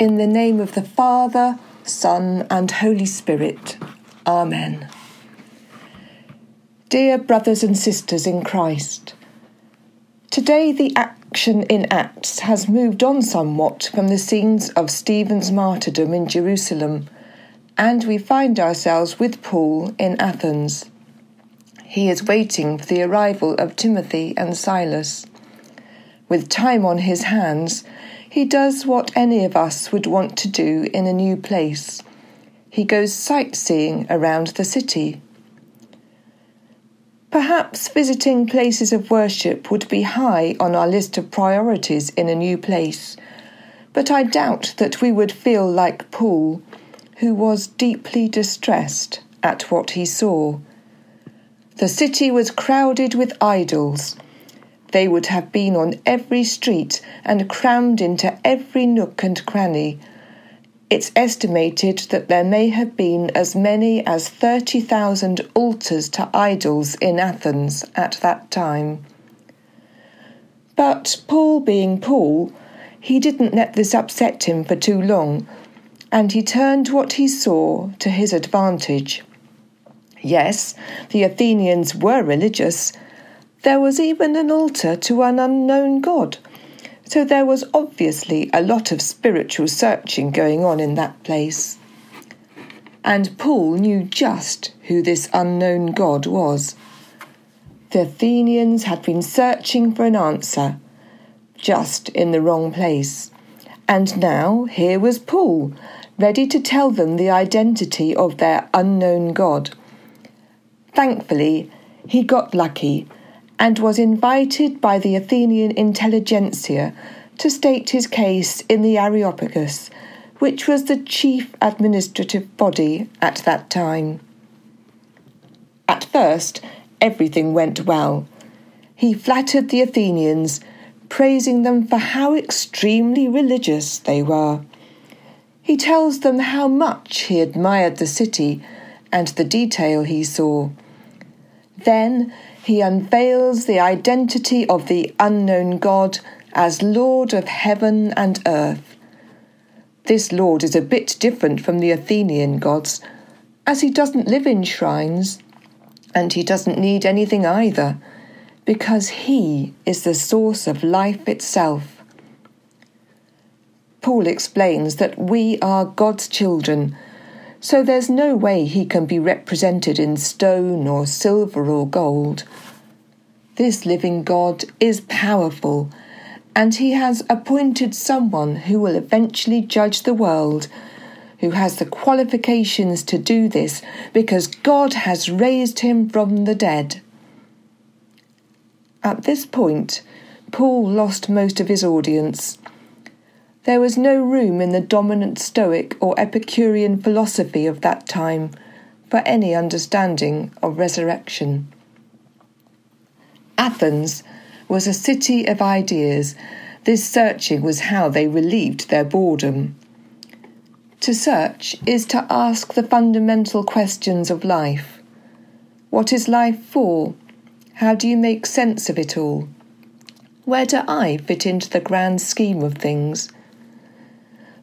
In the name of the Father, Son, and Holy Spirit. Amen. Dear brothers and sisters in Christ, today the action in Acts has moved on somewhat from the scenes of Stephen's martyrdom in Jerusalem, and we find ourselves with Paul in Athens. He is waiting for the arrival of Timothy and Silas. With time on his hands, he does what any of us would want to do in a new place. He goes sightseeing around the city. Perhaps visiting places of worship would be high on our list of priorities in a new place, but I doubt that we would feel like Paul, who was deeply distressed at what he saw. The city was crowded with idols they would have been on every street and crammed into every nook and cranny. It's estimated that there may have been as many as 30,000 altars to idols in Athens at that time. But Paul being Paul, he didn't let this upset him for too long, and he turned what he saw to his advantage. Yes, the Athenians were religious, there was even an altar to an unknown God. So there was obviously a lot of spiritual searching going on in that place. And Paul knew just who this unknown God was. The Athenians had been searching for an answer, just in the wrong place. And now here was Paul, ready to tell them the identity of their unknown God. Thankfully, he got lucky and was invited by the Athenian intelligentsia to state his case in the Areopagus, which was the chief administrative body at that time. At first, everything went well. He flattered the Athenians, praising them for how extremely religious they were. He tells them how much he admired the city and the detail he saw. Then he unveils the identity of the unknown God as Lord of heaven and earth. This Lord is a bit different from the Athenian gods, as he doesn't live in shrines, and he doesn't need anything either, because he is the source of life itself. Paul explains that we are God's children so there's no way he can be represented in stone or silver or gold. This living God is powerful, and he has appointed someone who will eventually judge the world, who has the qualifications to do this because God has raised him from the dead. At this point, Paul lost most of his audience. There was no room in the dominant Stoic or Epicurean philosophy of that time for any understanding of resurrection. Athens was a city of ideas. This searching was how they relieved their boredom. To search is to ask the fundamental questions of life. What is life for? How do you make sense of it all? Where do I fit into the grand scheme of things?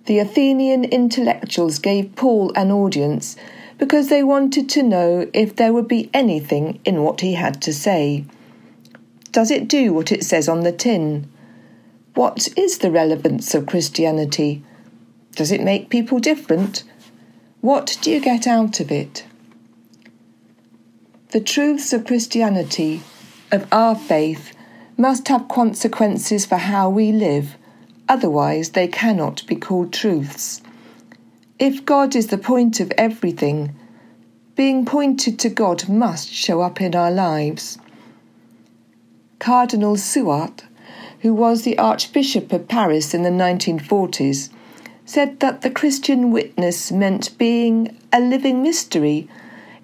The Athenian intellectuals gave Paul an audience because they wanted to know if there would be anything in what he had to say. Does it do what it says on the tin? What is the relevance of Christianity? Does it make people different? What do you get out of it? The truths of Christianity, of our faith, must have consequences for how we live Otherwise, they cannot be called truths. If God is the point of everything, being pointed to God must show up in our lives. Cardinal Suhard, who was the Archbishop of Paris in the 1940s, said that the Christian witness meant being a living mystery.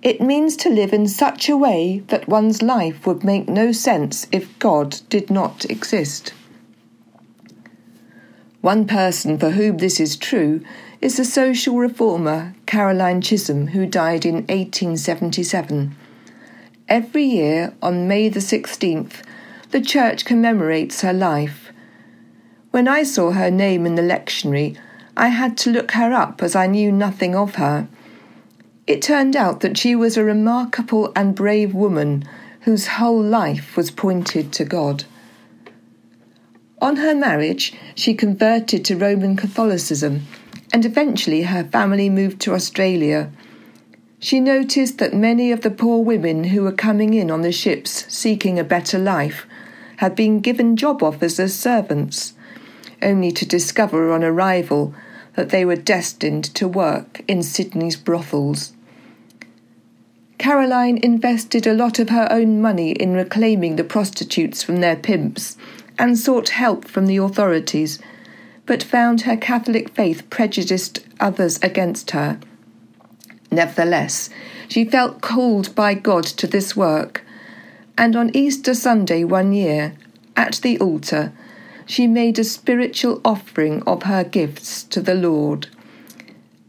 It means to live in such a way that one's life would make no sense if God did not exist. One person for whom this is true is the social reformer Caroline Chisholm, who died in 1877. Every year, on May the 16th, the church commemorates her life. When I saw her name in the lectionary, I had to look her up as I knew nothing of her. It turned out that she was a remarkable and brave woman whose whole life was pointed to God. On her marriage, she converted to Roman Catholicism, and eventually her family moved to Australia. She noticed that many of the poor women who were coming in on the ships seeking a better life had been given job offers as servants, only to discover on arrival that they were destined to work in Sydney's brothels. Caroline invested a lot of her own money in reclaiming the prostitutes from their pimps and sought help from the authorities, but found her Catholic faith prejudiced others against her. Nevertheless, she felt called by God to this work, and on Easter Sunday one year, at the altar, she made a spiritual offering of her gifts to the Lord.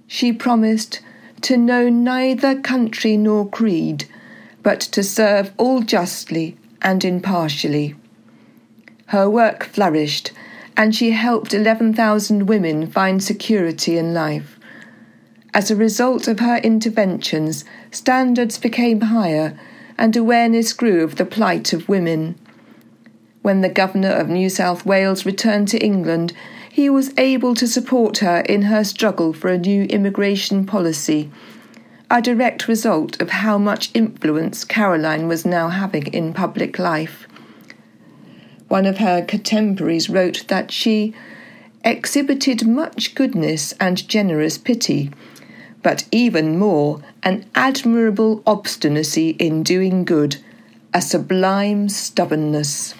She promised to know neither country nor creed, but to serve all justly and impartially. Her work flourished, and she helped 11,000 women find security in life. As a result of her interventions, standards became higher and awareness grew of the plight of women. When the Governor of New South Wales returned to England, he was able to support her in her struggle for a new immigration policy, a direct result of how much influence Caroline was now having in public life. One of her contemporaries wrote that she exhibited much goodness and generous pity, but even more, an admirable obstinacy in doing good, a sublime stubbornness.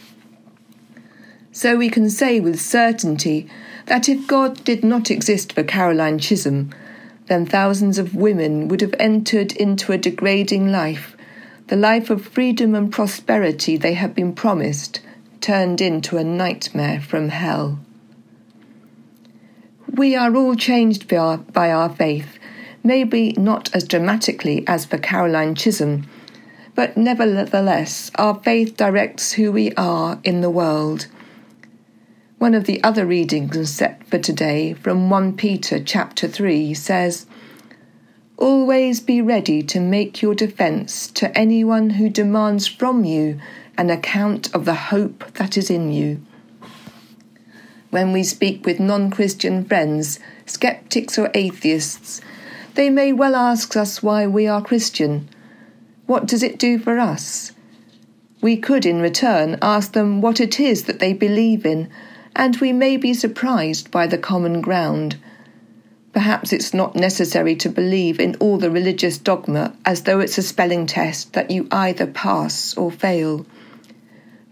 So we can say with certainty that if God did not exist for Caroline Chisholm, then thousands of women would have entered into a degrading life, the life of freedom and prosperity they had been promised, turned into a nightmare from hell. We are all changed by our, by our faith, maybe not as dramatically as for Caroline Chisholm, but nevertheless, our faith directs who we are in the world. One of the other readings set for today from 1 Peter chapter 3 says, Always be ready to make your defense to anyone who demands from you an account of the hope that is in you. When we speak with non Christian friends, skeptics or atheists, they may well ask us why we are Christian. What does it do for us? We could, in return, ask them what it is that they believe in and we may be surprised by the common ground. Perhaps it's not necessary to believe in all the religious dogma as though it's a spelling test that you either pass or fail.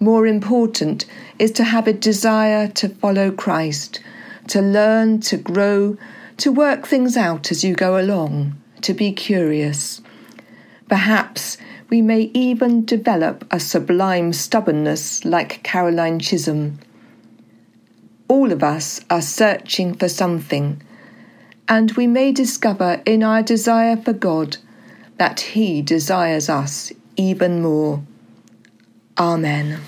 More important is to have a desire to follow Christ, to learn, to grow, to work things out as you go along, to be curious. Perhaps we may even develop a sublime stubbornness like Caroline Chisholm all of us are searching for something, and we may discover in our desire for God that He desires us even more. Amen.